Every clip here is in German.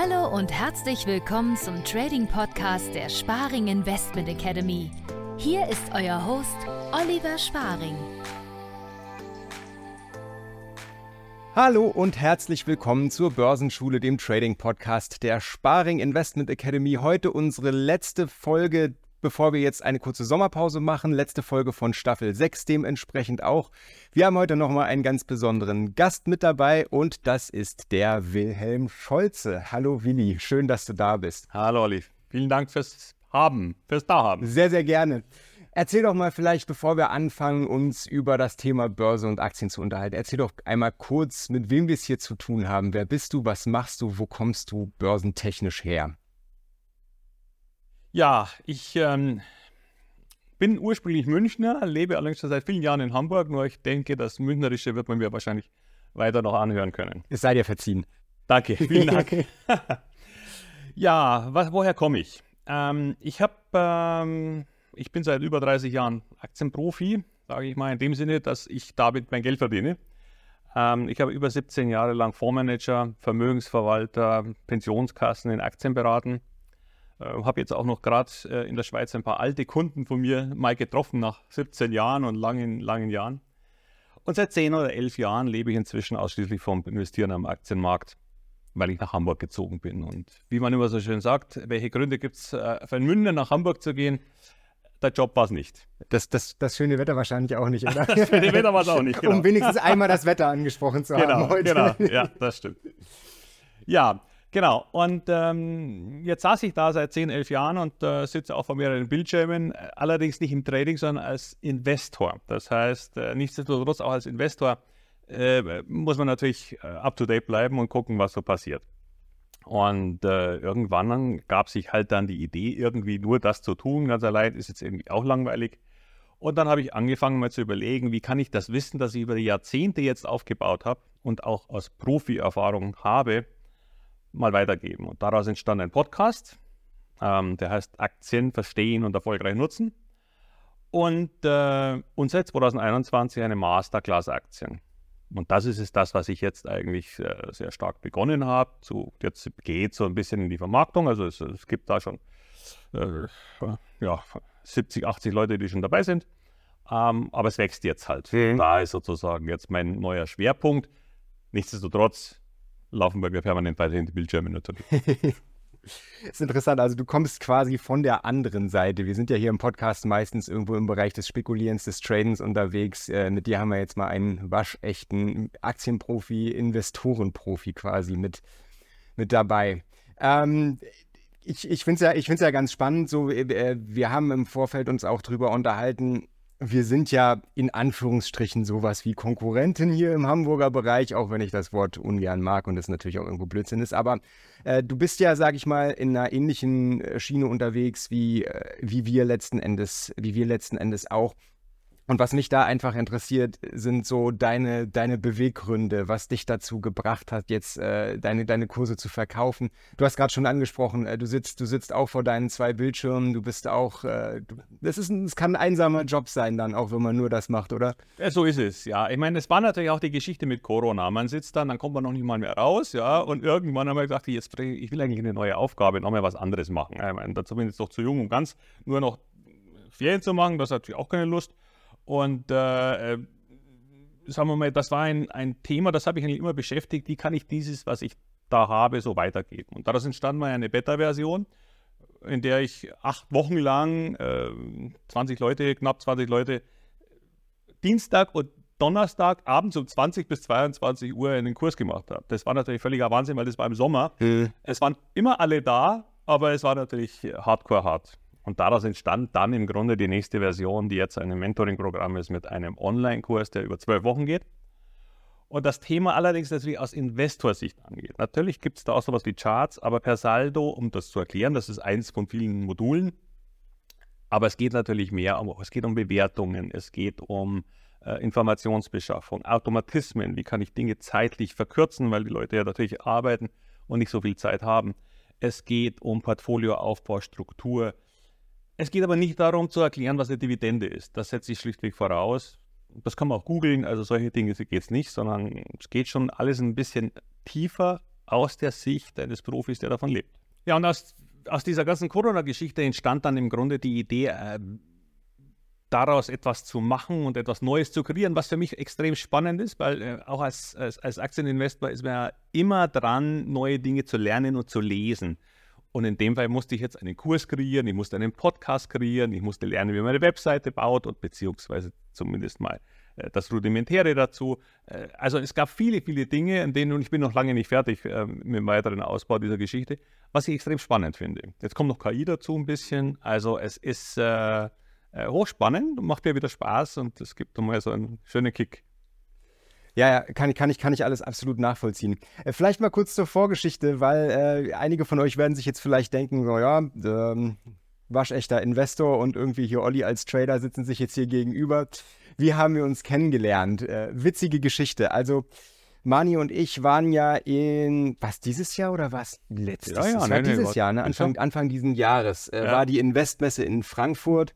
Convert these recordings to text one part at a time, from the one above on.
Hallo und herzlich willkommen zum Trading Podcast der Sparing Investment Academy. Hier ist euer Host Oliver Sparing. Hallo und herzlich willkommen zur Börsenschule, dem Trading Podcast der Sparing Investment Academy. Heute unsere letzte Folge bevor wir jetzt eine kurze Sommerpause machen. Letzte Folge von Staffel 6 dementsprechend auch. Wir haben heute nochmal einen ganz besonderen Gast mit dabei und das ist der Wilhelm Scholze. Hallo Willi, schön, dass du da bist. Hallo Olli, vielen Dank fürs Haben, fürs Dahaben. Sehr, sehr gerne. Erzähl doch mal vielleicht, bevor wir anfangen, uns über das Thema Börse und Aktien zu unterhalten. Erzähl doch einmal kurz, mit wem wir es hier zu tun haben. Wer bist du? Was machst du? Wo kommst du börsentechnisch her? Ja, ich ähm, bin ursprünglich Münchner, lebe allerdings schon seit vielen Jahren in Hamburg, nur ich denke, das Münchnerische wird man mir wahrscheinlich weiter noch anhören können. Es sei dir verziehen. Danke, vielen Dank. ja, was, woher komme ich? Ähm, ich habe, ähm, ich bin seit über 30 Jahren Aktienprofi, sage ich mal, in dem Sinne, dass ich damit mein Geld verdiene. Ähm, ich habe über 17 Jahre lang Fondsmanager, Vermögensverwalter, Pensionskassen in Aktien beraten äh, habe jetzt auch noch gerade äh, in der Schweiz ein paar alte Kunden von mir mal getroffen nach 17 Jahren und langen, langen Jahren. Und seit 10 oder 11 Jahren lebe ich inzwischen ausschließlich vom Investieren am Aktienmarkt, weil ich nach Hamburg gezogen bin. Und wie man immer so schön sagt, welche Gründe gibt es äh, für einen Münchner nach Hamburg zu gehen? Der Job war es nicht. Das, das, das schöne Wetter wahrscheinlich auch nicht, oder? das schöne Wetter war es auch nicht, genau. Um wenigstens einmal das Wetter angesprochen zu genau, haben heute. Genau, ja, das stimmt. Ja, Genau, und ähm, jetzt saß ich da seit 10, 11 Jahren und äh, sitze auch vor mehreren Bildschirmen, allerdings nicht im Trading, sondern als Investor. Das heißt, äh, nichtsdestotrotz auch als Investor äh, muss man natürlich äh, up-to-date bleiben und gucken, was so passiert. Und äh, irgendwann gab sich halt dann die Idee, irgendwie nur das zu tun, ganz allein ist jetzt irgendwie auch langweilig. Und dann habe ich angefangen mal zu überlegen, wie kann ich das Wissen, das ich über die Jahrzehnte jetzt aufgebaut habe und auch aus Profi-Erfahrung habe, mal weitergeben. Und daraus entstand ein Podcast, ähm, der heißt Aktien verstehen und erfolgreich nutzen. Und, äh, und seit 2021 eine Masterclass Aktien. Und das ist es das, was ich jetzt eigentlich äh, sehr stark begonnen habe. So, jetzt geht so ein bisschen in die Vermarktung. Also es, es gibt da schon äh, ja, 70, 80 Leute, die schon dabei sind. Ähm, aber es wächst jetzt halt. Mhm. Da ist sozusagen jetzt mein neuer Schwerpunkt. Nichtsdestotrotz laufen bei mir permanent weiterhin die Bildschirme natürlich. ist interessant. Also du kommst quasi von der anderen Seite. Wir sind ja hier im Podcast meistens irgendwo im Bereich des Spekulierens, des Tradens unterwegs. Äh, mit dir haben wir jetzt mal einen waschechten Aktienprofi, Investorenprofi quasi mit, mit dabei. Ähm, ich ich finde es ja, ja ganz spannend. So, äh, wir haben im Vorfeld uns auch drüber unterhalten, wir sind ja in Anführungsstrichen sowas wie Konkurrenten hier im Hamburger Bereich, auch wenn ich das Wort ungern mag und das natürlich auch irgendwo Blödsinn ist. Aber äh, du bist ja, sag ich mal, in einer ähnlichen äh, Schiene unterwegs wie, äh, wie wir letzten Endes, wie wir letzten Endes auch. Und was mich da einfach interessiert, sind so deine, deine Beweggründe, was dich dazu gebracht hat, jetzt äh, deine, deine Kurse zu verkaufen. Du hast gerade schon angesprochen, äh, du sitzt, du sitzt auch vor deinen zwei Bildschirmen, du bist auch, äh, du, das ist ein, kann ein einsamer Job sein dann, auch wenn man nur das macht, oder? Ja, so ist es, ja. Ich meine, es war natürlich auch die Geschichte mit Corona. Man sitzt dann, dann kommt man noch nicht mal mehr raus, ja. Und irgendwann haben wir gesagt, jetzt, ich will eigentlich eine neue Aufgabe, noch mal was anderes machen. Ich meine, dazu bin ich jetzt doch zu jung, um ganz nur noch Ferien zu machen, das hat natürlich auch keine Lust. Und äh, äh, sagen wir mal, das war ein, ein Thema, das habe ich eigentlich immer beschäftigt. Wie kann ich dieses, was ich da habe, so weitergeben? Und daraus entstand mal eine Beta-Version, in der ich acht Wochen lang äh, 20 Leute, knapp 20 Leute, Dienstag und Donnerstag abends um 20 bis 22 Uhr einen Kurs gemacht habe. Das war natürlich völliger Wahnsinn, weil das war im Sommer. Mhm. Es waren immer alle da, aber es war natürlich hardcore hart. Und daraus entstand dann im Grunde die nächste Version, die jetzt ein Mentoring-Programm ist mit einem Online-Kurs, der über zwölf Wochen geht. Und das Thema allerdings natürlich aus Investorsicht angeht. Natürlich gibt es da auch sowas wie Charts, aber per Saldo, um das zu erklären, das ist eins von vielen Modulen. Aber es geht natürlich mehr um, es geht um Bewertungen, es geht um äh, Informationsbeschaffung, Automatismen, wie kann ich Dinge zeitlich verkürzen, weil die Leute ja natürlich arbeiten und nicht so viel Zeit haben. Es geht um Portfolioaufbau, Struktur, es geht aber nicht darum zu erklären, was eine Dividende ist. Das setze ich schlichtweg voraus. Das kann man auch googeln, also solche Dinge geht es nicht, sondern es geht schon alles ein bisschen tiefer aus der Sicht eines Profis, der davon lebt. Ja, und aus, aus dieser ganzen Corona-Geschichte entstand dann im Grunde die Idee, äh, daraus etwas zu machen und etwas Neues zu kreieren, was für mich extrem spannend ist, weil äh, auch als, als, als Aktieninvestor ist man ja immer dran, neue Dinge zu lernen und zu lesen. Und in dem Fall musste ich jetzt einen Kurs kreieren, ich musste einen Podcast kreieren, ich musste lernen, wie man eine Webseite baut und beziehungsweise zumindest mal äh, das Rudimentäre dazu. Äh, also es gab viele, viele Dinge, in denen, und ich bin noch lange nicht fertig äh, mit dem weiteren Ausbau dieser Geschichte, was ich extrem spannend finde. Jetzt kommt noch KI dazu ein bisschen. Also es ist äh, äh, hochspannend und macht mir wieder Spaß und es gibt nochmal so einen schönen Kick. Ja, ja, kann, kann, ich, kann ich alles absolut nachvollziehen. Äh, vielleicht mal kurz zur Vorgeschichte, weil äh, einige von euch werden sich jetzt vielleicht denken, so ja, ähm, waschechter Investor und irgendwie hier Olli als Trader sitzen sich jetzt hier gegenüber. Wie haben wir uns kennengelernt? Äh, witzige Geschichte. Also Mani und ich waren ja in, was, dieses Jahr oder was? Letztes ja, ja, war nee, dieses Jahr, ne? Anfang, Anfang diesen Jahres äh, Ja. war die Investmesse in Frankfurt.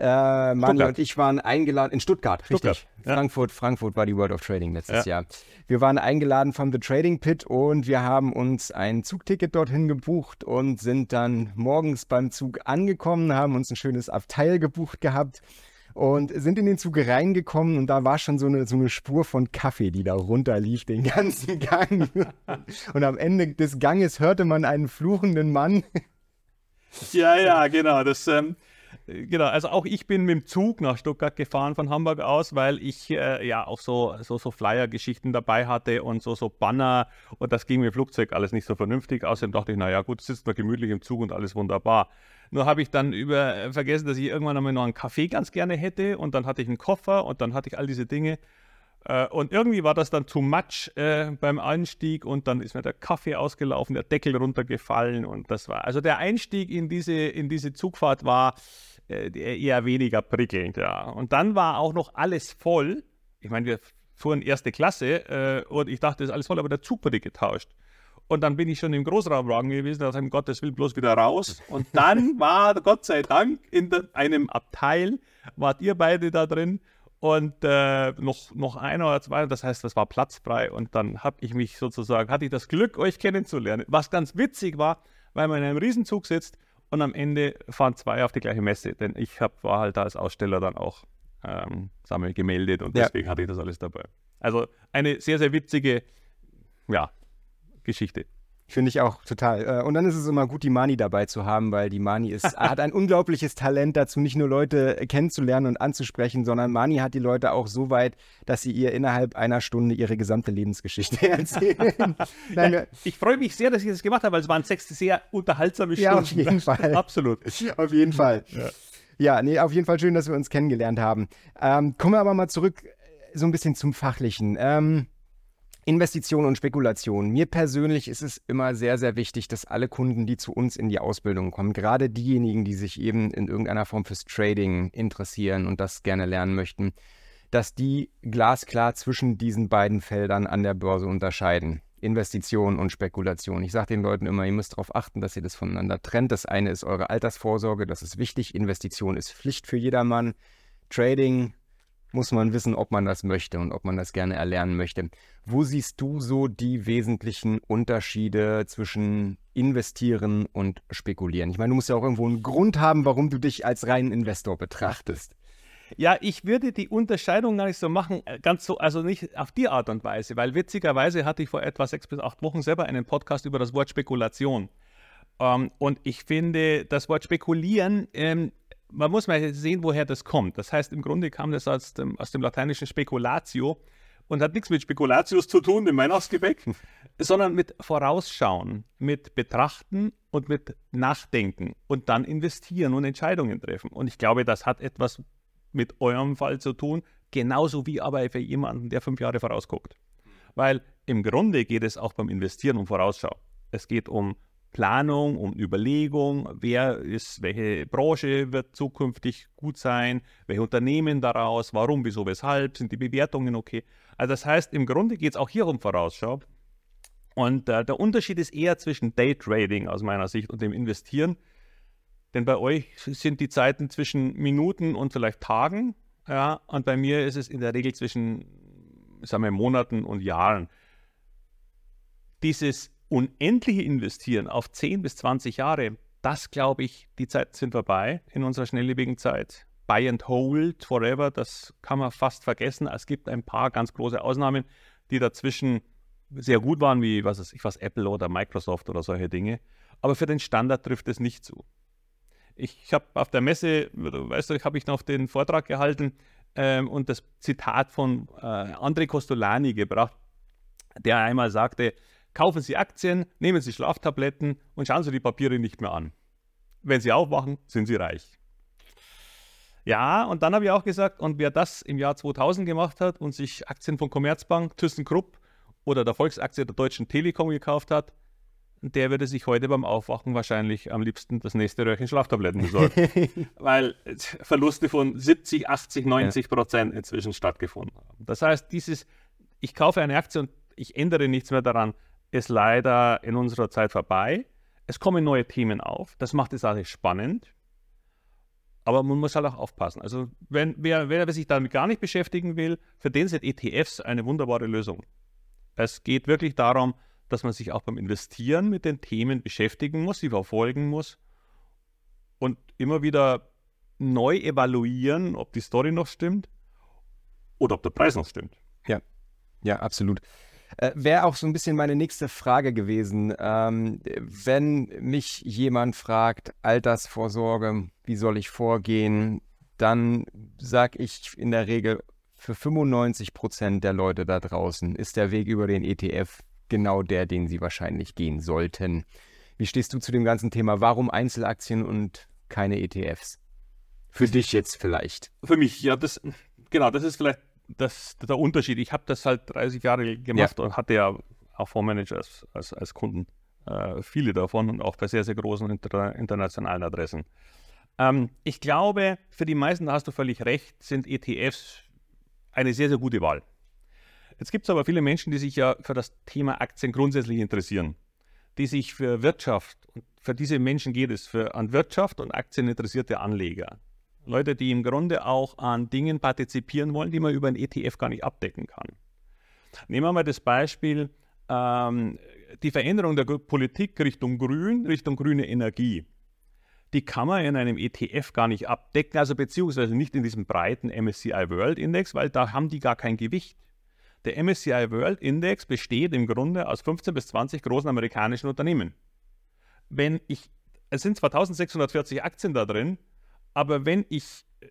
Äh, Stuttgart. und ich waren eingeladen, in Stuttgart, Stuttgart, richtig. ja. Frankfurt, Frankfurt war die World of Trading letztes Ja. Jahr. Wir waren eingeladen vom The Trading Pit und wir haben uns ein Zugticket dorthin gebucht und sind dann morgens beim Zug angekommen, haben uns ein schönes Abteil gebucht gehabt und sind in den Zug reingekommen und da war schon so eine, so eine Spur von Kaffee, die da runterlief, den ganzen Gang. Und am Ende des Ganges hörte man einen fluchenden Mann. Ja, ja, genau. Das, ähm, genau. Also auch ich bin mit dem Zug nach Stuttgart gefahren von Hamburg aus, weil ich äh, ja auch so, so, so Flyer-Geschichten dabei hatte und so, so Banner und das ging mit dem Flugzeug alles nicht so vernünftig. Außerdem dachte ich, naja, gut, sitzt man gemütlich im Zug und alles wunderbar. Nur habe ich dann über äh, vergessen, dass ich irgendwann einmal noch einen Kaffee ganz gerne hätte und dann hatte ich einen Koffer und dann hatte ich all diese Dinge. Äh, Und irgendwie war das dann too much äh, beim Einstieg und dann ist mir der Kaffee ausgelaufen, der Deckel runtergefallen und das war, also der Einstieg in diese, in diese Zugfahrt war eher weniger prickelnd, ja. Und dann war auch noch alles voll. Ich meine, wir fuhren erste Klasse äh, und ich dachte, es ist alles voll, aber der Zug wurde getauscht. Und dann bin ich schon im Großraumwagen gewesen, da um Gottes Willen, bloß wieder raus. Und dann war, Gott sei Dank, in einem Abteil, wart ihr beide da drin und äh, noch, noch einer oder zwei, das heißt, das war platzfrei. Und dann habe ich mich sozusagen, hatte ich das Glück, euch kennenzulernen. Was ganz witzig war, weil man in einem Riesenzug sitzt und am Ende fahren zwei auf die gleiche Messe. Denn ich hab, war halt da als Aussteller dann auch ähm, sammel gemeldet und Ja. deswegen hatte ich das alles dabei. Also eine sehr, sehr witzige, ja, Geschichte. Finde ich auch total. Äh, Und dann ist es immer gut, die Mani dabei zu haben, weil die Mani ist, hat ein unglaubliches Talent dazu, nicht nur Leute kennenzulernen und anzusprechen, sondern Mani hat die Leute auch so weit, dass sie ihr innerhalb einer Stunde ihre gesamte Lebensgeschichte erzählen. Nein, wir- Ich freue mich sehr, dass ich das gemacht habe, weil es waren sechs sehr unterhaltsame Stunden. Ja, auf jeden Fall. Absolut. Auf jeden Fall. Ja. nee, auf jeden Fall schön, dass wir uns kennengelernt haben. Ähm, kommen wir aber mal zurück äh, so ein bisschen zum Fachlichen. Ähm, Investition und Spekulation. Mir persönlich ist es immer sehr, sehr wichtig, dass alle Kunden, die zu uns in die Ausbildung kommen, gerade diejenigen, die sich eben in irgendeiner Form fürs Trading interessieren und das gerne lernen möchten, dass die glasklar zwischen diesen beiden Feldern an der Börse unterscheiden. Investition und Spekulation. Ich sage den Leuten immer, ihr müsst darauf achten, dass ihr das voneinander trennt. Das eine ist eure Altersvorsorge, das ist wichtig. Investition ist Pflicht für jedermann. Trading muss man wissen, ob man das möchte und ob man das gerne erlernen möchte. Wo siehst du so die wesentlichen Unterschiede zwischen investieren und spekulieren? Ich meine, du musst ja auch irgendwo einen Grund haben, warum du dich als reinen Investor betrachtest. Ja, ich würde die Unterscheidung gar nicht so machen, äh, ganz so, also nicht auf die Art und Weise, weil witzigerweise hatte ich vor etwa sechs bis acht Wochen selber einen Podcast über das Wort Spekulation. Ähm, und ich finde, das Wort Spekulieren, ähm, man muss mal sehen, woher das kommt. Das heißt, im Grunde kam das aus dem, aus dem lateinischen Speculatio und hat nichts mit Spekulatius zu tun, dem Weihnachtsgebäck, sondern mit Vorausschauen, mit Betrachten und mit Nachdenken und dann investieren und Entscheidungen treffen. Und ich glaube, das hat etwas mit eurem Fall zu tun, genauso wie aber für jemanden, der fünf Jahre vorausguckt. Weil im Grunde geht es auch beim Investieren um Vorausschau. Es geht um Planung, um Überlegung, wer ist, welche Branche wird zukünftig gut sein, welche Unternehmen daraus, warum, wieso, weshalb, sind die Bewertungen okay. Also das heißt, im Grunde geht es auch hier um Vorausschau. Und äh, der Unterschied ist eher zwischen Daytrading aus meiner Sicht und dem Investieren. Denn bei euch sind die Zeiten zwischen Minuten und vielleicht Tagen. Ja, und bei mir ist es in der Regel zwischen sagen wir, Monaten und Jahren. dieses unendliche Investieren auf 10 bis 20 Jahre, das glaube ich, die Zeiten sind vorbei in unserer schnelllebigen Zeit. Buy and hold forever, das kann man fast vergessen. Es gibt ein paar ganz große Ausnahmen, die dazwischen sehr gut waren, wie was weiß ich was, Apple oder Microsoft oder solche Dinge. Aber für den Standard trifft es nicht zu. Ich, ich habe auf der Messe, weißt du, habe ich noch den Vortrag gehalten ähm, und das Zitat von äh, André Costolani gebracht, der einmal sagte, kaufen Sie Aktien, nehmen Sie Schlaftabletten und schauen Sie die Papiere nicht mehr an. Wenn Sie aufwachen, sind Sie reich. Ja, und dann habe ich auch gesagt, und wer das im Jahr 2000 gemacht hat und sich Aktien von Commerzbank, ThyssenKrupp oder der Volksaktie der Deutschen Telekom gekauft hat, der würde sich heute beim Aufwachen wahrscheinlich am liebsten das nächste Röhrchen Schlaftabletten besorgen. Weil Verluste von 70, 80, 90 Prozent inzwischen stattgefunden haben. Das heißt, dieses, ich kaufe eine Aktie und ich ändere nichts mehr daran, ist leider in unserer Zeit vorbei. Es kommen neue Themen auf. Das macht es alles spannend. Aber man muss halt auch aufpassen. Also, wenn wer, wer sich damit gar nicht beschäftigen will, für den sind ETFs eine wunderbare Lösung. Es geht wirklich darum, dass man sich auch beim Investieren mit den Themen beschäftigen muss, sie verfolgen muss und immer wieder neu evaluieren, ob die Story noch stimmt oder ob der Preis noch stimmt. Ja, ja, absolut. Äh, Wäre auch so ein bisschen meine nächste Frage gewesen. Ähm, wenn mich jemand fragt, Altersvorsorge, wie soll ich vorgehen, dann sage ich in der Regel, für 95 Prozent der Leute da draußen ist der Weg über den ETF genau der, den sie wahrscheinlich gehen sollten. Wie stehst du zu dem ganzen Thema? Warum Einzelaktien und keine ETFs? Für dich jetzt vielleicht. Für mich, ja, das, genau, das ist vielleicht das, der Unterschied. Ich habe das halt 30 Jahre gemacht ja. und hatte ja auch Fondsmanager als, als, als Kunden. Äh, viele davon und auch bei sehr, sehr großen inter, internationalen Adressen. Ähm, ich glaube, für die meisten, da hast du völlig recht, sind ETFs eine sehr, sehr gute Wahl. Jetzt gibt es aber viele Menschen, die sich ja für das Thema Aktien grundsätzlich interessieren, die sich für Wirtschaft, und für diese Menschen geht es, für an Wirtschaft und Aktien interessierte Anleger. Leute, die im Grunde auch an Dingen partizipieren wollen, die man über einen ETF gar nicht abdecken kann. Nehmen wir mal das Beispiel, ähm, die Veränderung der Politik Richtung Grün, Richtung grüne Energie. Die kann man in einem ETF gar nicht abdecken, also beziehungsweise nicht in diesem breiten MSCI World Index, weil da haben die gar kein Gewicht. Der MSCI World Index besteht im Grunde aus 15 bis 20 großen amerikanischen Unternehmen. Wenn ich, es sind zwar 1640 Aktien da drin, aber wenn ich äh,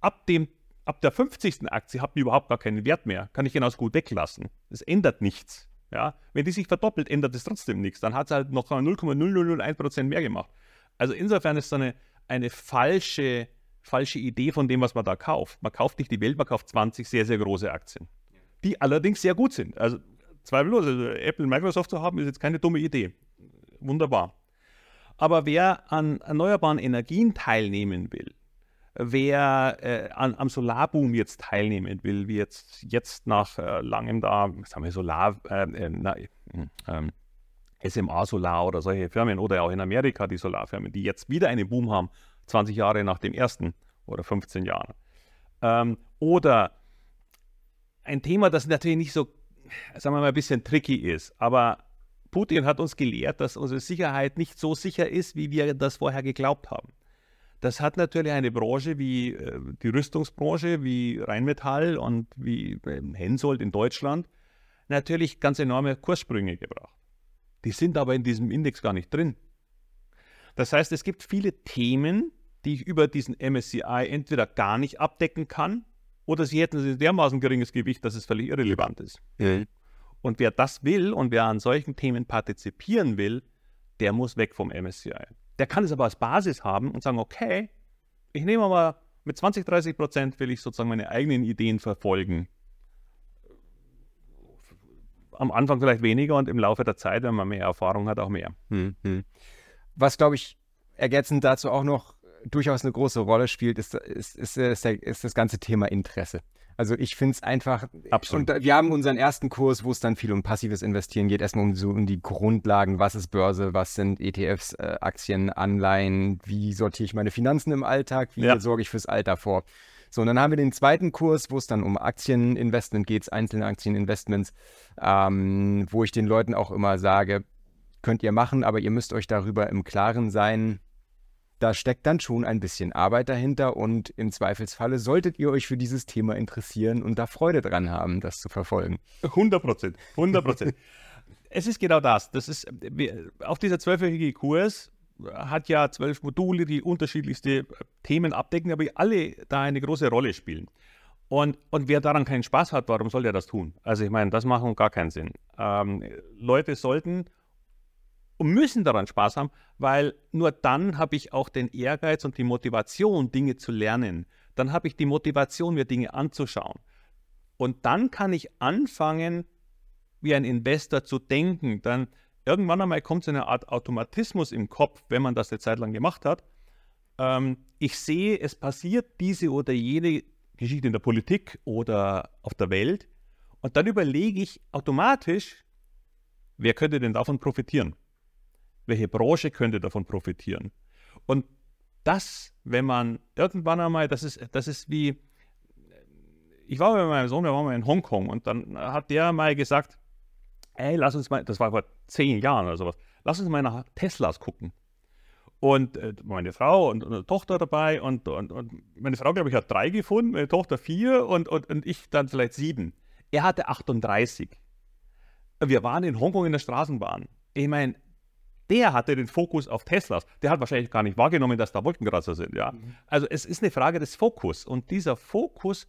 ab, dem, ab der 50. Aktie habe ich überhaupt gar keinen Wert mehr, kann ich genauso gut weglassen. Es ändert nichts. Ja? Wenn die sich verdoppelt, ändert es trotzdem nichts. Dann hat es halt noch 0,0001% mehr gemacht. Also insofern ist es eine, eine falsche, falsche Idee von dem, was man da kauft. Man kauft nicht die Welt, man kauft 20 sehr, sehr große Aktien die allerdings sehr gut sind. Also zweifellos, also Apple und Microsoft zu haben, ist jetzt keine dumme Idee. Wunderbar. Aber wer an erneuerbaren Energien teilnehmen will, wer äh, an, am Solarboom jetzt teilnehmen will, wie jetzt, jetzt nach äh, langem da, sagen wir Solar, äh, äh na, SMA ähm, Solar oder solche Firmen oder auch in Amerika die Solarfirmen, die jetzt wieder einen Boom haben, 20 Jahre nach dem ersten oder 15 Jahren. Ähm, oder ein Thema, das natürlich nicht so, sagen wir mal, ein bisschen tricky ist. Aber Putin hat uns gelehrt, dass unsere Sicherheit nicht so sicher ist, wie wir das vorher geglaubt haben. Das hat natürlich eine Branche wie äh, die Rüstungsbranche, wie Rheinmetall und wie äh, Hensoldt in Deutschland natürlich ganz enorme Kurssprünge gebracht. Die sind aber in diesem Index gar nicht drin. Das heißt, es gibt viele Themen, die ich über diesen MSCI entweder gar nicht abdecken kann oder sie hätten ein dermaßen geringes Gewicht, dass es völlig irrelevant ist. Mhm. Und wer das will und wer an solchen Themen partizipieren will, der muss weg vom MSCI. Der kann es aber als Basis haben und sagen, okay, ich nehme mal mit 20, 30 Prozent will ich sozusagen meine eigenen Ideen verfolgen. Am Anfang vielleicht weniger und im Laufe der Zeit, wenn man mehr Erfahrung hat, auch mehr. Mhm. Was, glaube ich, ergänzend dazu auch noch durchaus eine große Rolle spielt, ist, ist, ist, ist, ist das ganze Thema Interesse. Also ich finde es einfach. Absolut. Und wir haben unseren ersten Kurs, wo es dann viel um passives Investieren geht, erstmal um so um die Grundlagen, was ist Börse, was sind ETFs, äh, Aktien, Anleihen, wie sortiere ich meine Finanzen im Alltag, wie ja. sorge ich fürs Alter vor. So, und dann haben wir den zweiten Kurs, wo es dann um Aktieninvestment geht, einzelne Aktieninvestments, ähm, wo ich den Leuten auch immer sage, könnt ihr machen, aber ihr müsst euch darüber im Klaren sein, da steckt dann schon ein bisschen Arbeit dahinter und im Zweifelsfalle solltet ihr euch für dieses Thema interessieren und da Freude dran haben, das zu verfolgen. 100 Prozent, 100 Prozent. es ist genau das. Das ist, auf dieser zwölfwöchige Kurs hat ja zwölf Module, die unterschiedlichste Themen abdecken, aber alle da eine große Rolle spielen. Und, und wer daran keinen Spaß hat, warum soll der das tun? Also ich meine, das macht gar keinen Sinn. Ähm, Leute sollten und müssen daran Spaß haben, weil nur dann habe ich auch den Ehrgeiz und die Motivation, Dinge zu lernen. Dann habe ich die Motivation, mir Dinge anzuschauen. Und dann kann ich anfangen, wie ein Investor zu denken. Dann irgendwann einmal kommt so eine Art Automatismus im Kopf, wenn man das eine Zeit lang gemacht hat. Ähm, ich sehe, es passiert diese oder jene Geschichte in der Politik oder auf der Welt. Und dann überlege ich automatisch, wer könnte denn davon profitieren? Welche Branche könnte davon profitieren. Und das, wenn man irgendwann einmal, das ist, das ist wie, ich war mit meinem Sohn, wir waren mal in Hongkong und dann hat der mal gesagt, ey, lass uns mal, das war vor zehn Jahren oder sowas, lass uns mal nach Teslas gucken. Und äh, meine Frau und, und, Tochter dabei und, und, und meine Frau, glaube ich, hat drei gefunden, meine Tochter vier und, und, und ich dann vielleicht sieben. Er hatte 38. Wir waren in Hongkong in der Straßenbahn. Ich meine, der hatte den Fokus auf Teslas. Der hat wahrscheinlich gar nicht wahrgenommen, dass da Wolkenkratzer sind. Ja? Mhm. Also es ist eine Frage des Fokus. Und dieser Fokus,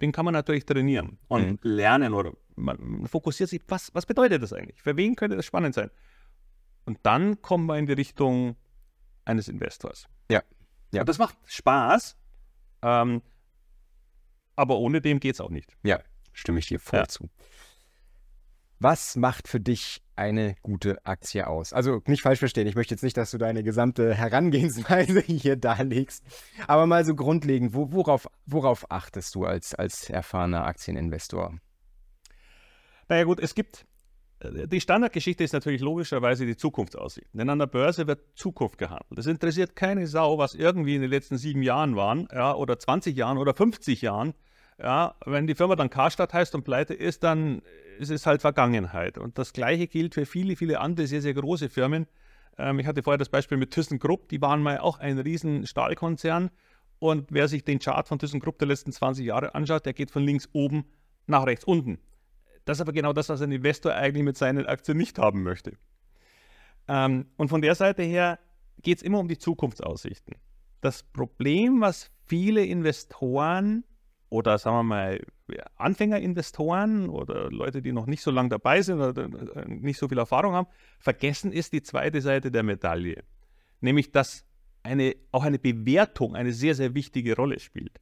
den kann man natürlich trainieren und mhm. lernen oder man fokussiert sich, was, was bedeutet das eigentlich? Für wen könnte das spannend sein? Und dann kommen wir in die Richtung eines Investors. Ja. ja. Und das macht Spaß, ähm, aber ohne dem geht es auch nicht. Ja, stimme ich dir voll ja. zu. Was macht für dich eine gute Aktie aus? Also nicht falsch verstehen, ich möchte jetzt nicht, dass du deine gesamte Herangehensweise hier darlegst, aber mal so grundlegend, wo, worauf, worauf achtest du als, als erfahrener Aktieninvestor? Naja gut, es gibt, äh, die Standardgeschichte ist natürlich logischerweise die Zukunftsaussicht. Denn an der Börse wird Zukunft gehandelt. Es interessiert keine Sau, was irgendwie in den letzten sieben Jahren waren, ja, oder 20 Jahren oder 50 Jahren. Ja, wenn die Firma dann Karstadt heißt und pleite ist, dann ist es halt Vergangenheit. Und das Gleiche gilt für viele, viele andere sehr, sehr große Firmen. Ähm, ich hatte vorher das Beispiel mit ThyssenKrupp, die waren mal auch ein riesen Stahlkonzern. Und wer sich den Chart von ThyssenKrupp der letzten 20 Jahre anschaut, der geht von links oben nach rechts unten. Das ist aber genau das, was ein Investor eigentlich mit seinen Aktien nicht haben möchte. Ähm, und von der Seite her geht es immer um die Zukunftsaussichten. Das Problem, was viele Investoren oder sagen wir mal Anfängerinvestoren oder Leute, die noch nicht so lange dabei sind oder äh, nicht so viel Erfahrung haben, vergessen ist die zweite Seite der Medaille. Nämlich, dass eine, auch eine Bewertung eine sehr, sehr wichtige Rolle spielt.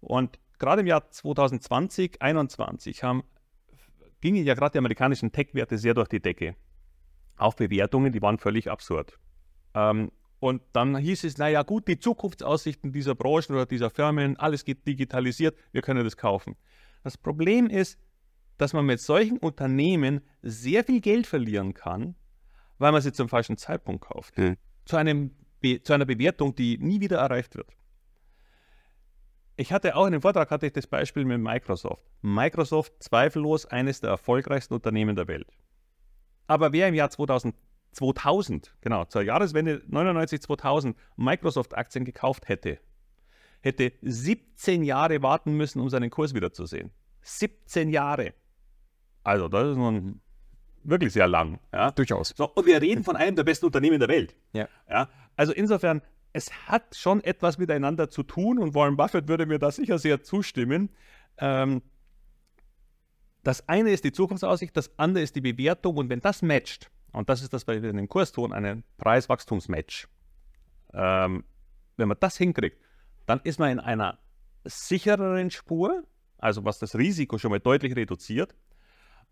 Und gerade im Jahr 2020, 2021 haben, gingen ja gerade die amerikanischen Tech-Werte sehr durch die Decke. Auch Bewertungen, die waren völlig absurd. Ähm, und dann hieß es, naja gut, die Zukunftsaussichten dieser Branchen oder dieser Firmen, alles geht digitalisiert, wir können das kaufen. Das Problem ist, dass man mit solchen Unternehmen sehr viel Geld verlieren kann, weil man sie zum falschen Zeitpunkt kauft. Mhm. Zu, einem zu einer Bewertung, die nie wieder erreicht wird. Ich hatte auch in dem Vortrag hatte ich das Beispiel mit Microsoft. Microsoft zweifellos eines der erfolgreichsten Unternehmen der Welt. Aber wer im Jahr 2000 2000, genau, zur Jahreswende 99, 2000 Microsoft-Aktien gekauft hätte, hätte 17 Jahre warten müssen, um seinen Kurs wiederzusehen. 17 Jahre. Also, das ist nun wirklich sehr lang. Ja? Durchaus. So, und wir reden von einem der besten Unternehmen der Welt. Ja. ja. Also insofern, es hat schon etwas miteinander zu tun und Warren Buffett würde mir da sicher sehr zustimmen. Ähm, das eine ist die Zukunftsaussicht, das andere ist die Bewertung und wenn das matcht, und das ist das, was wir in dem Kurs tun, einen Preis-Wachstums-Match. Ähm, wenn man das hinkriegt, dann ist man in einer sichereren Spur, also was das Risiko schon mal deutlich reduziert,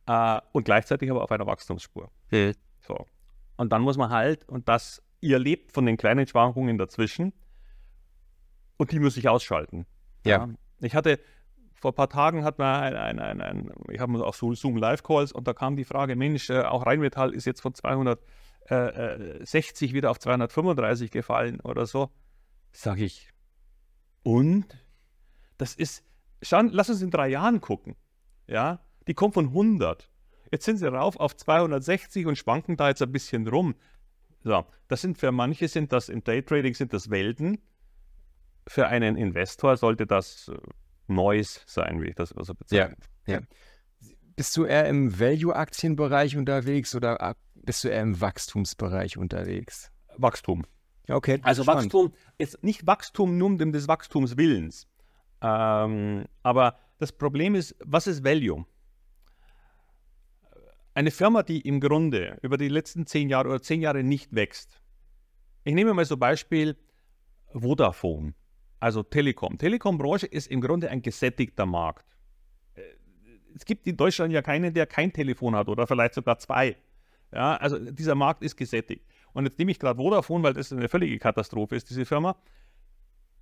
äh, und gleichzeitig aber auf einer Wachstumsspur. Hm. So. Und dann muss man halt, und das, ihr lebt von den kleinen Schwankungen dazwischen, und die muss ich ausschalten. Ja. ja. Ich hatte vor ein paar Tagen hat man ein, ein, ein, ein ich habe auch so Zoom Live Calls und da kam die Frage, Mensch, äh, auch Rheinmetall ist jetzt von 260 wieder auf 235 gefallen oder so. Sag ich, und? Das ist, schauen, lass uns in drei Jahren gucken. Ja, die kommt von 100. Jetzt sind sie rauf auf 260 und schwanken da jetzt ein bisschen rum. So, das sind für manche sind das im Daytrading sind das Welten. Für einen Investor sollte das Neues sein, wie ich das also bezeichne. Ja, ja. Bist du eher im Value-Aktienbereich unterwegs oder bist du eher im Wachstumsbereich unterwegs? Wachstum. Okay. Also spannend. Wachstum, jetzt nicht Wachstum nur um des Wachstumswillens. Ähm, aber das Problem ist, was ist Value? Eine Firma, die im Grunde über die letzten zehn Jahre oder zehn Jahre nicht wächst. Ich nehme mal so Beispiel Vodafone, also Telekom. Telekom-Branche ist im Grunde ein gesättigter Markt. Äh, es gibt in Deutschland ja keinen, der kein Telefon hat oder vielleicht sogar zwei. Ja, also dieser Markt ist gesättigt. Und jetzt nehme ich gerade Vodafone, weil das eine völlige Katastrophe ist, diese Firma.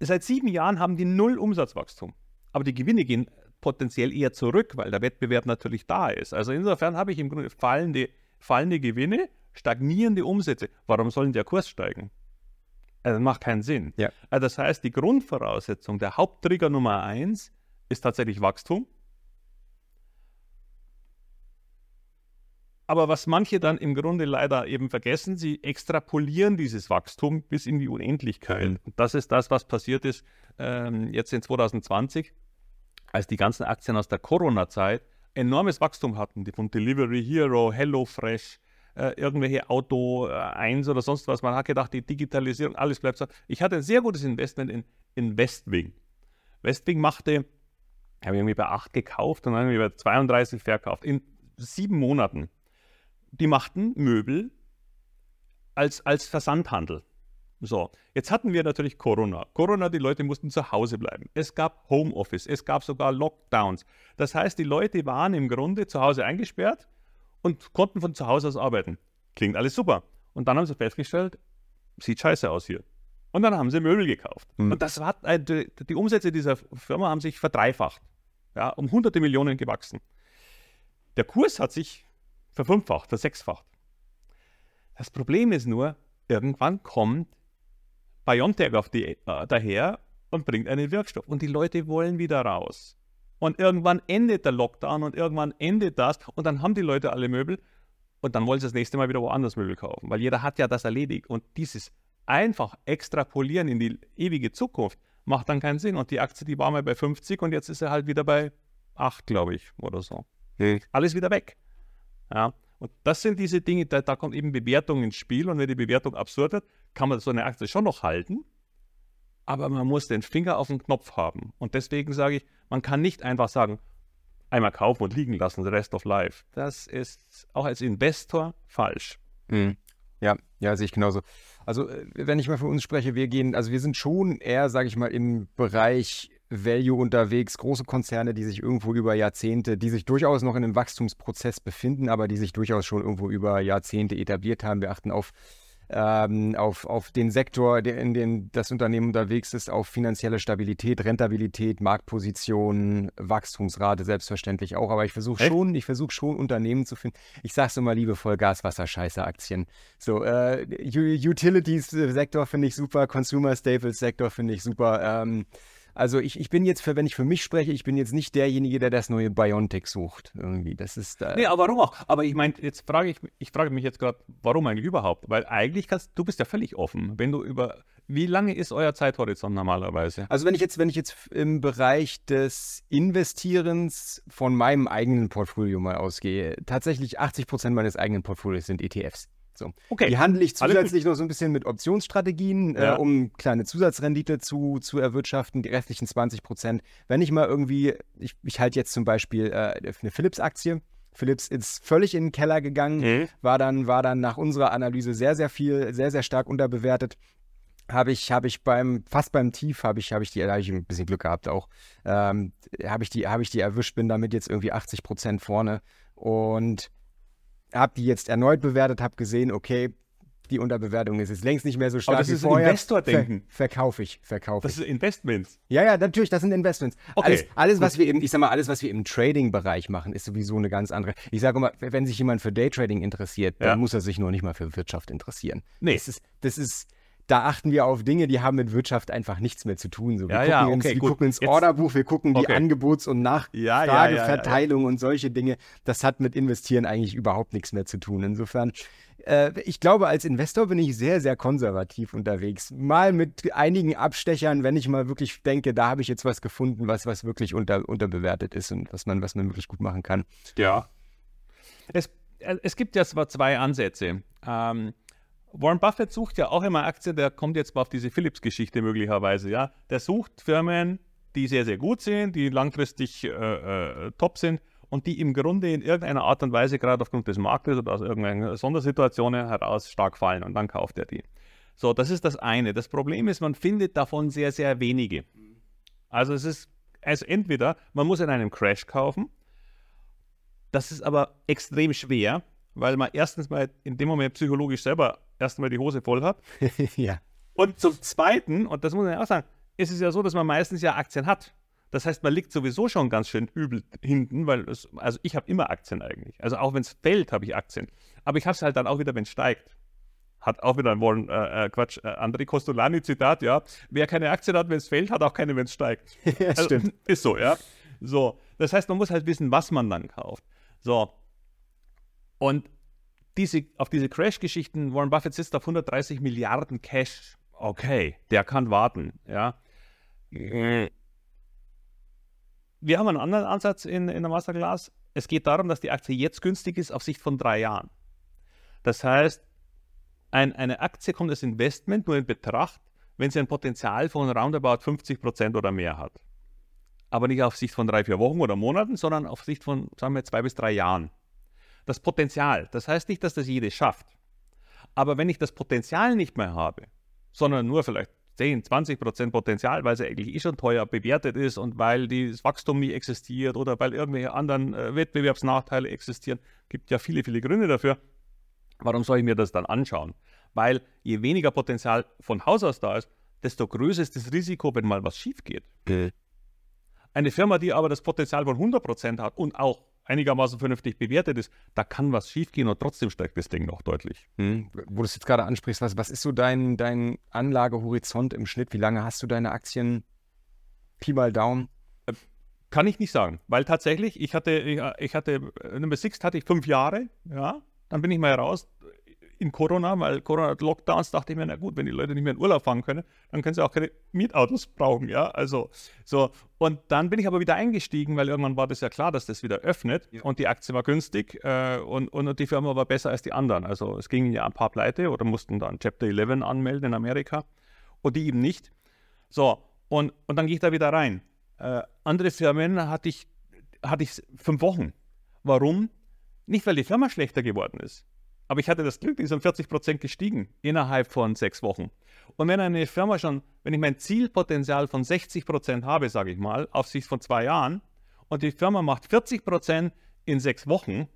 Seit sieben Jahren haben die null Umsatzwachstum. Aber die Gewinne gehen potenziell eher zurück, weil der Wettbewerb natürlich da ist. Also insofern habe ich im Grunde fallende, fallende Gewinne, stagnierende Umsätze. Warum soll der Kurs steigen? Also das macht keinen Sinn. Ja. Also das heißt, die Grundvoraussetzung, der Haupttrigger Nummer eins ist tatsächlich Wachstum. Aber was manche dann im Grunde leider eben vergessen, sie extrapolieren dieses Wachstum bis in die Unendlichkeit. Mhm. Und das ist das, was passiert ist ähm, jetzt in 2020, als die ganzen Aktien aus der Corona-Zeit enormes Wachstum hatten, die von Delivery Hero, HelloFresh, äh, irgendwelche Auto äh, 1 oder sonst was. Man hat gedacht, die Digitalisierung, alles bleibt so. Ich hatte ein sehr gutes Investment in, in Westwing. Westwing machte, habe ich irgendwie bei 8 gekauft und dann irgendwie bei 32 verkauft. In sieben Monaten die machten Möbel als, als Versandhandel. So, jetzt hatten wir natürlich Corona. Corona, die Leute mussten zu Hause bleiben. Es gab Homeoffice, es gab sogar Lockdowns. Das heißt, die Leute waren im Grunde zu Hause eingesperrt und konnten von zu Hause aus arbeiten. Klingt alles super. Und dann haben sie festgestellt, sieht scheiße aus hier. Und dann haben sie Möbel gekauft. Mhm. Und das war, äh, die, die Umsätze dieser Firma haben sich verdreifacht. Ja, um hunderte Millionen gewachsen. Der Kurs hat sich verfünffacht, versechsfacht. Das Problem ist nur, irgendwann kommt BioNTech auf die, äh, daher und bringt einen Wirkstoff und die Leute wollen wieder raus. Und irgendwann endet der Lockdown und irgendwann endet das. Und dann haben die Leute alle Möbel. Und dann wollen sie das nächste Mal wieder woanders Möbel kaufen, weil jeder hat ja das erledigt. Und dieses einfach extrapolieren in die ewige Zukunft macht dann keinen Sinn. Und die Aktie, die war mal bei 50 und jetzt ist sie halt wieder bei 8, glaube ich, oder so. Hm. Alles wieder weg. Ja, und das sind diese Dinge, da, da, kommt eben Bewertung ins Spiel. Und wenn die Bewertung absurd wird, kann man so eine Aktie schon noch halten, aber man muss den Finger auf den Knopf haben. Und deswegen sage ich, man kann nicht einfach sagen, einmal kaufen und liegen lassen, the rest of life. Das ist auch als Investor falsch. Mhm. Ja, ja, sehe ich genauso. Also, äh, wenn ich mal für uns spreche, wir gehen, also wir sind schon eher, sage ich mal, im Bereich Value unterwegs, große Konzerne, die sich irgendwo über Jahrzehnte, die sich durchaus noch in einem Wachstumsprozess befinden, aber die sich durchaus schon irgendwo über Jahrzehnte etabliert haben. Wir achten auf, ähm, auf, auf den Sektor, der, in dem das Unternehmen unterwegs ist, auf finanzielle Stabilität, Rentabilität, Marktposition, Wachstumsrate selbstverständlich auch. Aber ich versuche schon, ich versuche schon Unternehmen zu finden. Ich sage es immer liebevoll, Gas, Wasser, Scheiße, Aktien. So, äh, Utilities-Sektor finde ich super, Consumer Staples-Sektor finde ich super. Ähm, also ich, ich bin jetzt, für, wenn ich für mich spreche, ich bin jetzt nicht derjenige, der das neue Biontech sucht. Irgendwie. Das ist. Äh nee, aber warum auch? Aber ich meine, jetzt frage ich, ich frage mich jetzt gerade, warum eigentlich überhaupt? Weil eigentlich kannst du bist ja völlig offen, wenn du über. Wie lange ist euer Zeithorizont normalerweise? Also wenn ich jetzt, wenn ich jetzt im Bereich des Investierens von meinem eigenen Portfolio mal ausgehe, tatsächlich 80 Prozent meines eigenen Portfolios sind ETFs. So. Okay. Die handle ich zusätzlich noch so ein bisschen mit Optionsstrategien, äh, ja. äh, um kleine Zusatzrendite zu, zu erwirtschaften, die restlichen 20 Prozent. Wenn ich mal irgendwie, ich, ich halte jetzt zum Beispiel äh, eine Philips-Aktie. Philips ist völlig in den Keller gegangen, mhm. war, dann, war dann nach unserer Analyse sehr, sehr viel, sehr, sehr stark unterbewertet. Habe ich, habe ich beim, fast beim Tief, habe ich, habe ich die, da habe ich ein bisschen Glück gehabt auch, ähm, habe ich, die, habe ich die erwischt, bin damit jetzt irgendwie 80 Prozent vorne. Und habe die jetzt erneut bewertet, habe gesehen, okay, die Unterbewertung ist jetzt längst nicht mehr so stark Aber das wie ist vorher. Investor-Denken. Ver verkaufe ich, verkaufe Das sind Investments. Ja, ja, natürlich, das sind Investments. Okay. Alles, alles was wir eben, ich sag mal, alles, was wir im Trading-Bereich machen, ist sowieso eine ganz andere. Ich sage immer, wenn sich jemand für Daytrading interessiert, dann ja. muss er sich nur nicht mal für Wirtschaft interessieren. Nee. Das ist, das ist, da achten wir auf Dinge, die haben mit Wirtschaft einfach nichts mehr zu tun. So, wir, Ja, gucken, ja, ins, okay, wir gut. gucken ins Jetzt- Orderbuch, wir gucken die Okay. Angebots- und Ja, ja, Nachfrageverteilung ja, ja, und solche Dinge. Das hat mit Investieren eigentlich überhaupt nichts mehr zu tun. Insofern, äh, ich glaube, als Investor bin ich sehr, sehr konservativ unterwegs. Mal mit einigen Abstechern, wenn ich mal wirklich denke, da habe ich jetzt was gefunden, was, was wirklich unter, unterbewertet ist und was man, was man wirklich gut machen kann. Ja. Es, äh, es gibt ja zwar zwei Ansätze. Ähm, Warren Buffett sucht ja auch immer Aktien, der kommt jetzt mal auf diese Philips-Geschichte möglicherweise, ja. Der sucht Firmen, die sehr, sehr gut sind, die langfristig äh, äh, top sind und die im Grunde in irgendeiner Art und Weise gerade aufgrund des Marktes oder aus irgendeiner Sondersituationen heraus stark fallen und dann kauft er die. So, das ist das eine. Das Problem ist, man findet davon sehr, sehr wenige. Also es ist, also entweder man muss in einem Crash kaufen, das ist aber extrem schwer, weil man erstens mal in dem Moment psychologisch selber erstmal die Hose voll hat. ja. Und zum Zweiten, und das muss man ja auch sagen, ist es ja so, dass man meistens ja Aktien hat. Das heißt, man liegt sowieso schon ganz schön übel hinten, weil es, also ich habe immer Aktien eigentlich. Also auch wenn es fällt, habe ich Aktien. Aber ich habe es halt dann auch wieder, wenn es steigt. Hat auch wieder ein Warren, äh, äh, Quatsch, äh, André Costolani Zitat, ja. Wer keine Aktien hat, wenn es fällt, hat auch keine, wenn es steigt. ja, Also, stimmt. Ist so, ja. So, das heißt, man muss halt wissen, was man dann kauft. So. Und diese, auf diese Crash-Geschichten, Warren Buffett sitzt auf 130 Milliarden Cash. Okay, der kann warten, ja. Wir haben einen anderen Ansatz in, in der Masterclass. Es geht darum, dass die Aktie jetzt günstig ist auf Sicht von drei Jahren. Das heißt, ein, eine Aktie kommt als Investment nur in Betracht, wenn sie ein Potenzial von roundabout 50% oder mehr hat. Aber nicht auf Sicht von drei, vier Wochen oder Monaten, sondern auf Sicht von, sagen wir, zwei bis drei Jahren. Das Potenzial, das heißt nicht, dass das jede schafft. Aber wenn ich das Potenzial nicht mehr habe, sondern nur vielleicht 10, 20 Prozent Potenzial, weil sie eigentlich eh schon teuer bewertet ist und weil das Wachstum nie existiert oder weil irgendwelche anderen äh, Wettbewerbsnachteile existieren, gibt ja viele, viele Gründe dafür. Warum soll ich mir das dann anschauen? Weil je weniger Potenzial von Haus aus da ist, desto größer ist das Risiko, wenn mal was schief geht. Eine Firma, die aber das Potenzial von 100% hat und auch einigermaßen vernünftig bewertet ist, da kann was schiefgehen und trotzdem steigt das Ding noch deutlich. Hm, wo du es jetzt gerade ansprichst, was, was ist so dein, dein Anlagehorizont im Schnitt? Wie lange hast du deine Aktien? Pi mal Daumen. Kann ich nicht sagen, weil tatsächlich, ich hatte, ich, ich hatte, äh, Nummer Six hatte ich fünf Jahre, ja, dann bin ich mal raus in Corona, weil Corona Lockdowns dachte ich mir, na gut, wenn die Leute nicht mehr in Urlaub fahren können, dann können sie auch keine Mietautos brauchen, ja, also so. Und dann bin ich aber wieder eingestiegen, weil irgendwann war das ja klar, dass das wieder öffnet und die Aktie war günstig äh, und, und die Firma war besser als die anderen. Also es gingen ja ein paar pleite oder mussten dann Chapter 11 anmelden in Amerika und die eben nicht. So, und, und dann gehe ich da wieder rein. Äh, andere Firmen hatte ich, hatte ich fünf Wochen. Warum? Nicht, weil die Firma schlechter geworden ist. Aber ich hatte das Glück, die um 40 Prozent gestiegen innerhalb von sechs Wochen. Und wenn eine Firma schon, wenn ich mein Zielpotenzial von 60 Prozent habe, sage ich mal, auf Sicht von zwei Jahren, und die Firma macht 40 Prozent in sechs Wochen,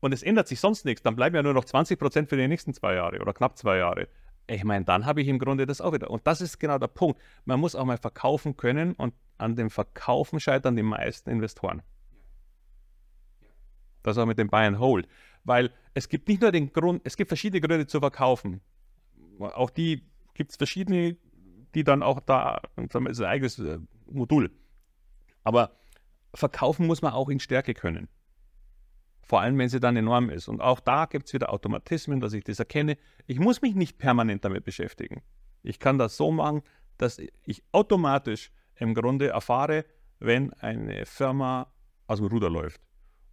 und es ändert sich sonst nichts, dann bleiben ja nur noch 20 Prozent für die nächsten zwei Jahre oder knapp zwei Jahre. Ich meine, dann habe ich im Grunde das auch wieder. Und das ist genau der Punkt. Man muss auch mal verkaufen können und an dem Verkaufen scheitern die meisten Investoren. Das auch mit dem Buy and Hold. Weil es gibt nicht nur den Grund, es gibt verschiedene Gründe zu verkaufen. Auch die gibt es verschiedene, die dann auch da, wir, ist ein eigenes äh, Modul. Aber verkaufen muss man auch in Stärke können. Vor allem, wenn sie dann enorm ist. Und auch da gibt es wieder Automatismen, dass ich das erkenne. Ich muss mich nicht permanent damit beschäftigen. Ich kann das so machen, dass ich automatisch im Grunde erfahre, wenn eine Firma aus dem Ruder läuft.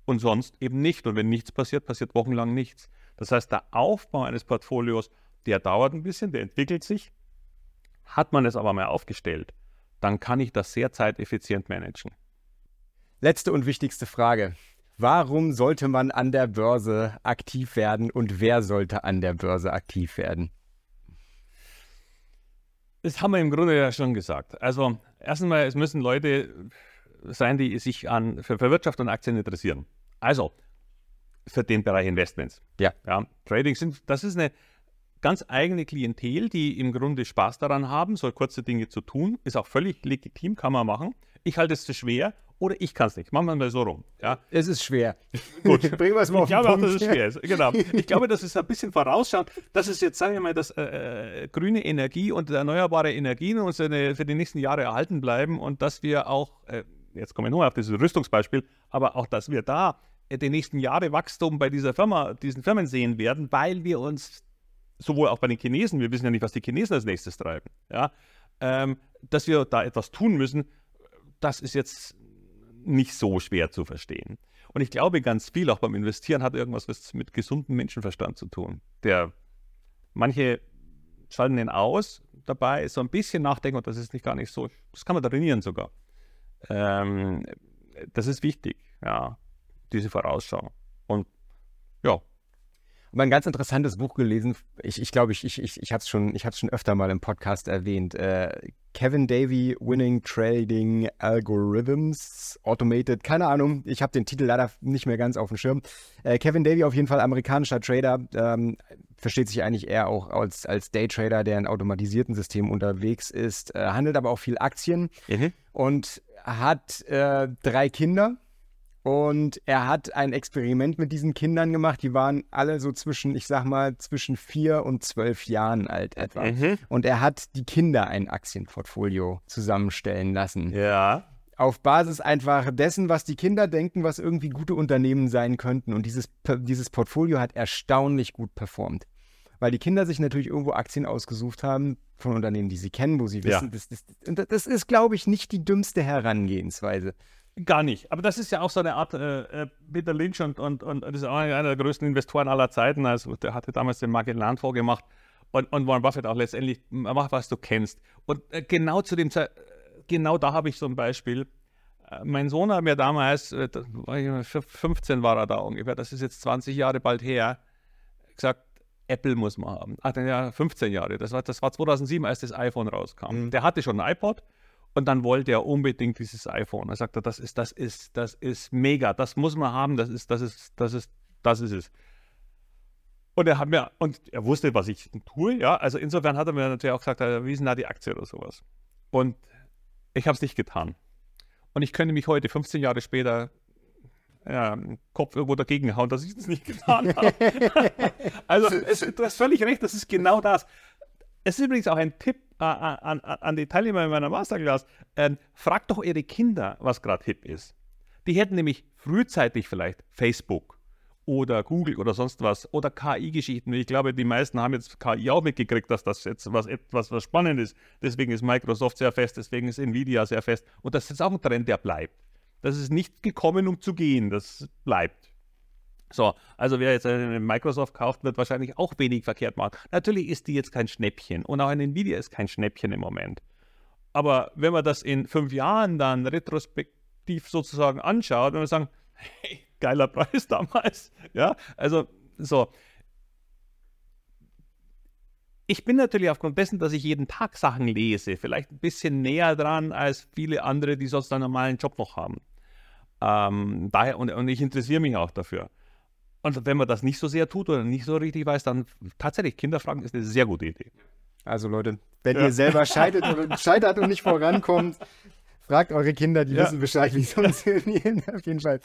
Und sonst eben nicht. Und wenn nichts passiert, passiert wochenlang nichts. Das heißt, der Aufbau eines Portfolios, der dauert ein bisschen, der entwickelt sich. Hat man es aber mal aufgestellt, dann kann ich das sehr zeiteffizient managen. Letzte und wichtigste Frage. Warum sollte man an der Börse aktiv werden und wer sollte an der Börse aktiv werden? Das haben wir im Grunde ja schon gesagt. Also, erstens mal, es müssen Leute sein, die sich an, für, für Wirtschaft und Aktien interessieren. Also, für den Bereich Investments. Ja. ja Trading sind, das ist eine ganz eigene Klientel, die im Grunde Spaß daran haben, so kurze Dinge zu tun. Ist auch völlig legitim, kann man machen. ich halte es für schwer oder ich kann es nicht. Machen wir mal so rum. Ja. Es ist schwer. Gut. Bringen wir es mal auf Ich den glaube auch, Punkt. dass es schwer ist. Genau. Ich glaube, dass es ein bisschen vorausschaut, dass es jetzt, sagen wir mal, dass äh, äh, grüne Energie und erneuerbare Energien uns für die nächsten Jahre erhalten bleiben und dass wir auch, äh, jetzt kommen wir nur auf dieses Rüstungsbeispiel, aber auch, dass wir da die nächsten Jahre Wachstum bei dieser Firma, diesen Firmen sehen werden, weil wir uns sowohl auch bei den Chinesen, wir wissen ja nicht, was die Chinesen als nächstes treiben, ja, ähm, dass wir da etwas tun müssen, das ist jetzt nicht so schwer zu verstehen. Und ich glaube, ganz viel auch beim Investieren hat irgendwas was mit gesundem Menschenverstand zu tun. Der manche schalten den aus dabei, so ein bisschen nachdenken und das ist nicht gar nicht so, das kann man trainieren sogar. Ähm, das ist wichtig, ja, diese Vorausschau. Und ja, Aber ein ganz interessantes Buch gelesen. Ich, ich glaube, ich, ich, ich, ich habe es schon, ich schon öfter mal im Podcast erwähnt. Äh, Kevin Davy, Winning Trading Algorithms, Automated, keine Ahnung. Ich habe den Titel leider nicht mehr ganz auf dem Schirm. Äh, Kevin Davy auf jeden Fall amerikanischer Trader, ähm, versteht sich eigentlich eher auch als, als Daytrader, der in automatisierten Systemen unterwegs ist, äh, handelt aber auch viel Aktien und hat äh, drei Kinder. Und er hat ein Experiment mit diesen Kindern gemacht. Die waren alle so zwischen, ich sag mal, zwischen vier und zwölf Jahren alt etwa. Und er hat die Kinder ein Aktienportfolio zusammenstellen lassen. ja, Auf Basis einfach dessen, was die Kinder denken, was irgendwie gute Unternehmen sein könnten. Und dieses, dieses Portfolio hat erstaunlich gut performt. Weil die Kinder sich natürlich irgendwo Aktien ausgesucht haben von Unternehmen, die sie kennen, wo sie Ja. wissen, das, das, und das ist, glaube ich, nicht die dümmste Herangehensweise. Gar nicht. Aber das ist ja auch so eine Art, äh, äh, Peter Lynch und, und, und das ist auch einer der größten Investoren aller Zeiten. Also der hatte damals den Magellan vorgemacht und, und Warren Buffett auch letztendlich, mach was du kennst. Und äh, genau zu dem Zeit, genau da habe ich so ein Beispiel. Äh, Mein Sohn hat mir damals, äh, da war ich 15 war er da ungefähr, das ist jetzt 20 Jahre bald her, gesagt, Apple muss man haben. Ach, ja, 15 Jahre. Das war, das war 2007, als das iPhone rauskam. Der hatte schon ein iPod und dann wollte er unbedingt dieses iPhone. Er sagte, das ist, das ist, das ist mega, das muss man haben, das ist, das ist, das ist, das ist es. Und er hat mir, und er wusste, was ich tue, ja. Also insofern hat er mir natürlich auch gesagt, wie ist denn da die Aktie oder sowas? Und ich habe es nicht getan. Und ich könnte mich heute, 15 Jahre später, ja, im Kopf irgendwo dagegen hauen, dass ich das nicht getan habe. also, es, du hast völlig recht, das ist genau das. Es ist übrigens auch ein Tipp äh, an, an, an die Teilnehmer in meiner Masterclass. Ähm, fragt doch ihre Kinder, was gerade hip ist. Die hätten nämlich frühzeitig vielleicht Facebook oder Google oder sonst was oder KI-Geschichten. Ich glaube, die meisten haben jetzt KI auch mitgekriegt, dass das jetzt was etwas was spannend ist. Deswegen ist Microsoft sehr fest, deswegen ist Nvidia sehr fest. Und das ist auch ein Trend, der bleibt. Das ist nicht gekommen, um zu gehen. Das bleibt. So, also wer jetzt eine Microsoft kauft, wird wahrscheinlich auch wenig verkehrt machen. Natürlich ist die jetzt kein Schnäppchen und auch ein Nvidia ist kein Schnäppchen im Moment. Aber wenn man das in fünf Jahren dann retrospektiv sozusagen anschaut und wir sagen, hey, geiler Preis damals, ja, also so. Ich bin natürlich aufgrund dessen, dass ich jeden Tag Sachen lese, vielleicht ein bisschen näher dran als viele andere, die sonst einen normalen Job noch haben. Ähm, daher, und, und ich interessiere mich auch dafür. Und wenn man das nicht so sehr tut oder nicht so richtig weiß, dann tatsächlich Kinderfragen ist eine sehr gute Idee. Also Leute, wenn Ja. ihr selber scheitert und, scheitert und nicht vorankommt, fragt eure Kinder, die Ja. wissen Bescheid, wie es funktioniert. Auf jeden Fall.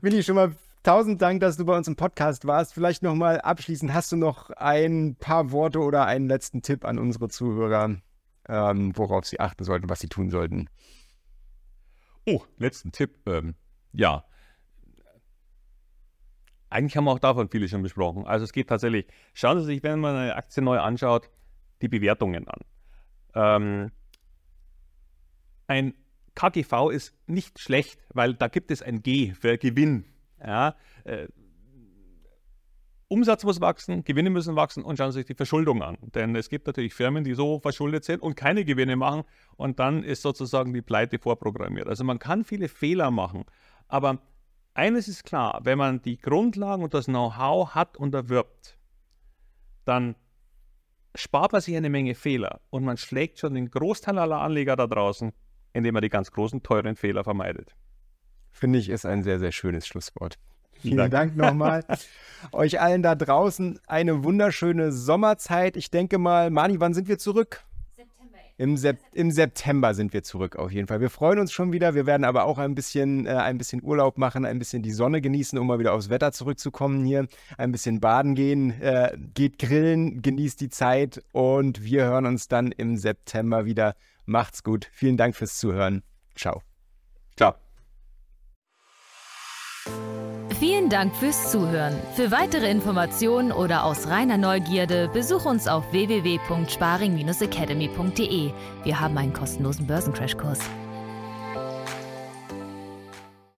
Willi, schon mal tausend Dank, dass du bei uns im Podcast warst. Vielleicht noch mal abschließend, hast du noch ein paar Worte oder einen letzten Tipp an unsere Zuhörer, ähm, worauf sie achten sollten, was sie tun sollten? Oh, letzten Tipp. Ähm, ja. Eigentlich haben wir auch davon viele schon besprochen. Also es geht tatsächlich, schauen Sie sich, wenn man eine Aktie neu anschaut, die Bewertungen an. Ähm, ein KGV ist nicht schlecht, weil da gibt es ein G für Gewinn. Ja, äh, Umsatz muss wachsen, Gewinne müssen wachsen und schauen Sie sich die Verschuldung an. Denn es gibt natürlich Firmen, die so verschuldet sind und keine Gewinne machen und dann ist sozusagen die Pleite vorprogrammiert. Also man kann viele Fehler machen, aber eines ist klar, wenn man die Grundlagen und das Know-how hat und erwirbt, dann spart man sich eine Menge Fehler und man schlägt schon den Großteil aller Anleger da draußen, indem man die ganz großen, teuren Fehler vermeidet. Finde ich, ist ein sehr, sehr schönes Schlusswort. Vielen Vielen Dank nochmal. Euch allen da draußen eine wunderschöne Sommerzeit. Ich denke mal, Mani, wann sind wir zurück? Im, Sep Im, September sind wir zurück auf jeden Fall. Wir freuen uns schon wieder. Wir werden aber auch ein bisschen, äh, ein bisschen Urlaub machen, ein bisschen die Sonne genießen, um mal wieder aufs Wetter zurückzukommen hier. Ein bisschen baden gehen, äh, geht grillen, genießt die Zeit und wir hören uns dann im September wieder. Macht's gut. Vielen Dank fürs Zuhören. Ciao. Ciao. Vielen Dank fürs Zuhören. Für weitere Informationen oder aus reiner Neugierde besuch uns auf www.sparing-academy.de. Wir haben einen kostenlosen Börsencrashkurs.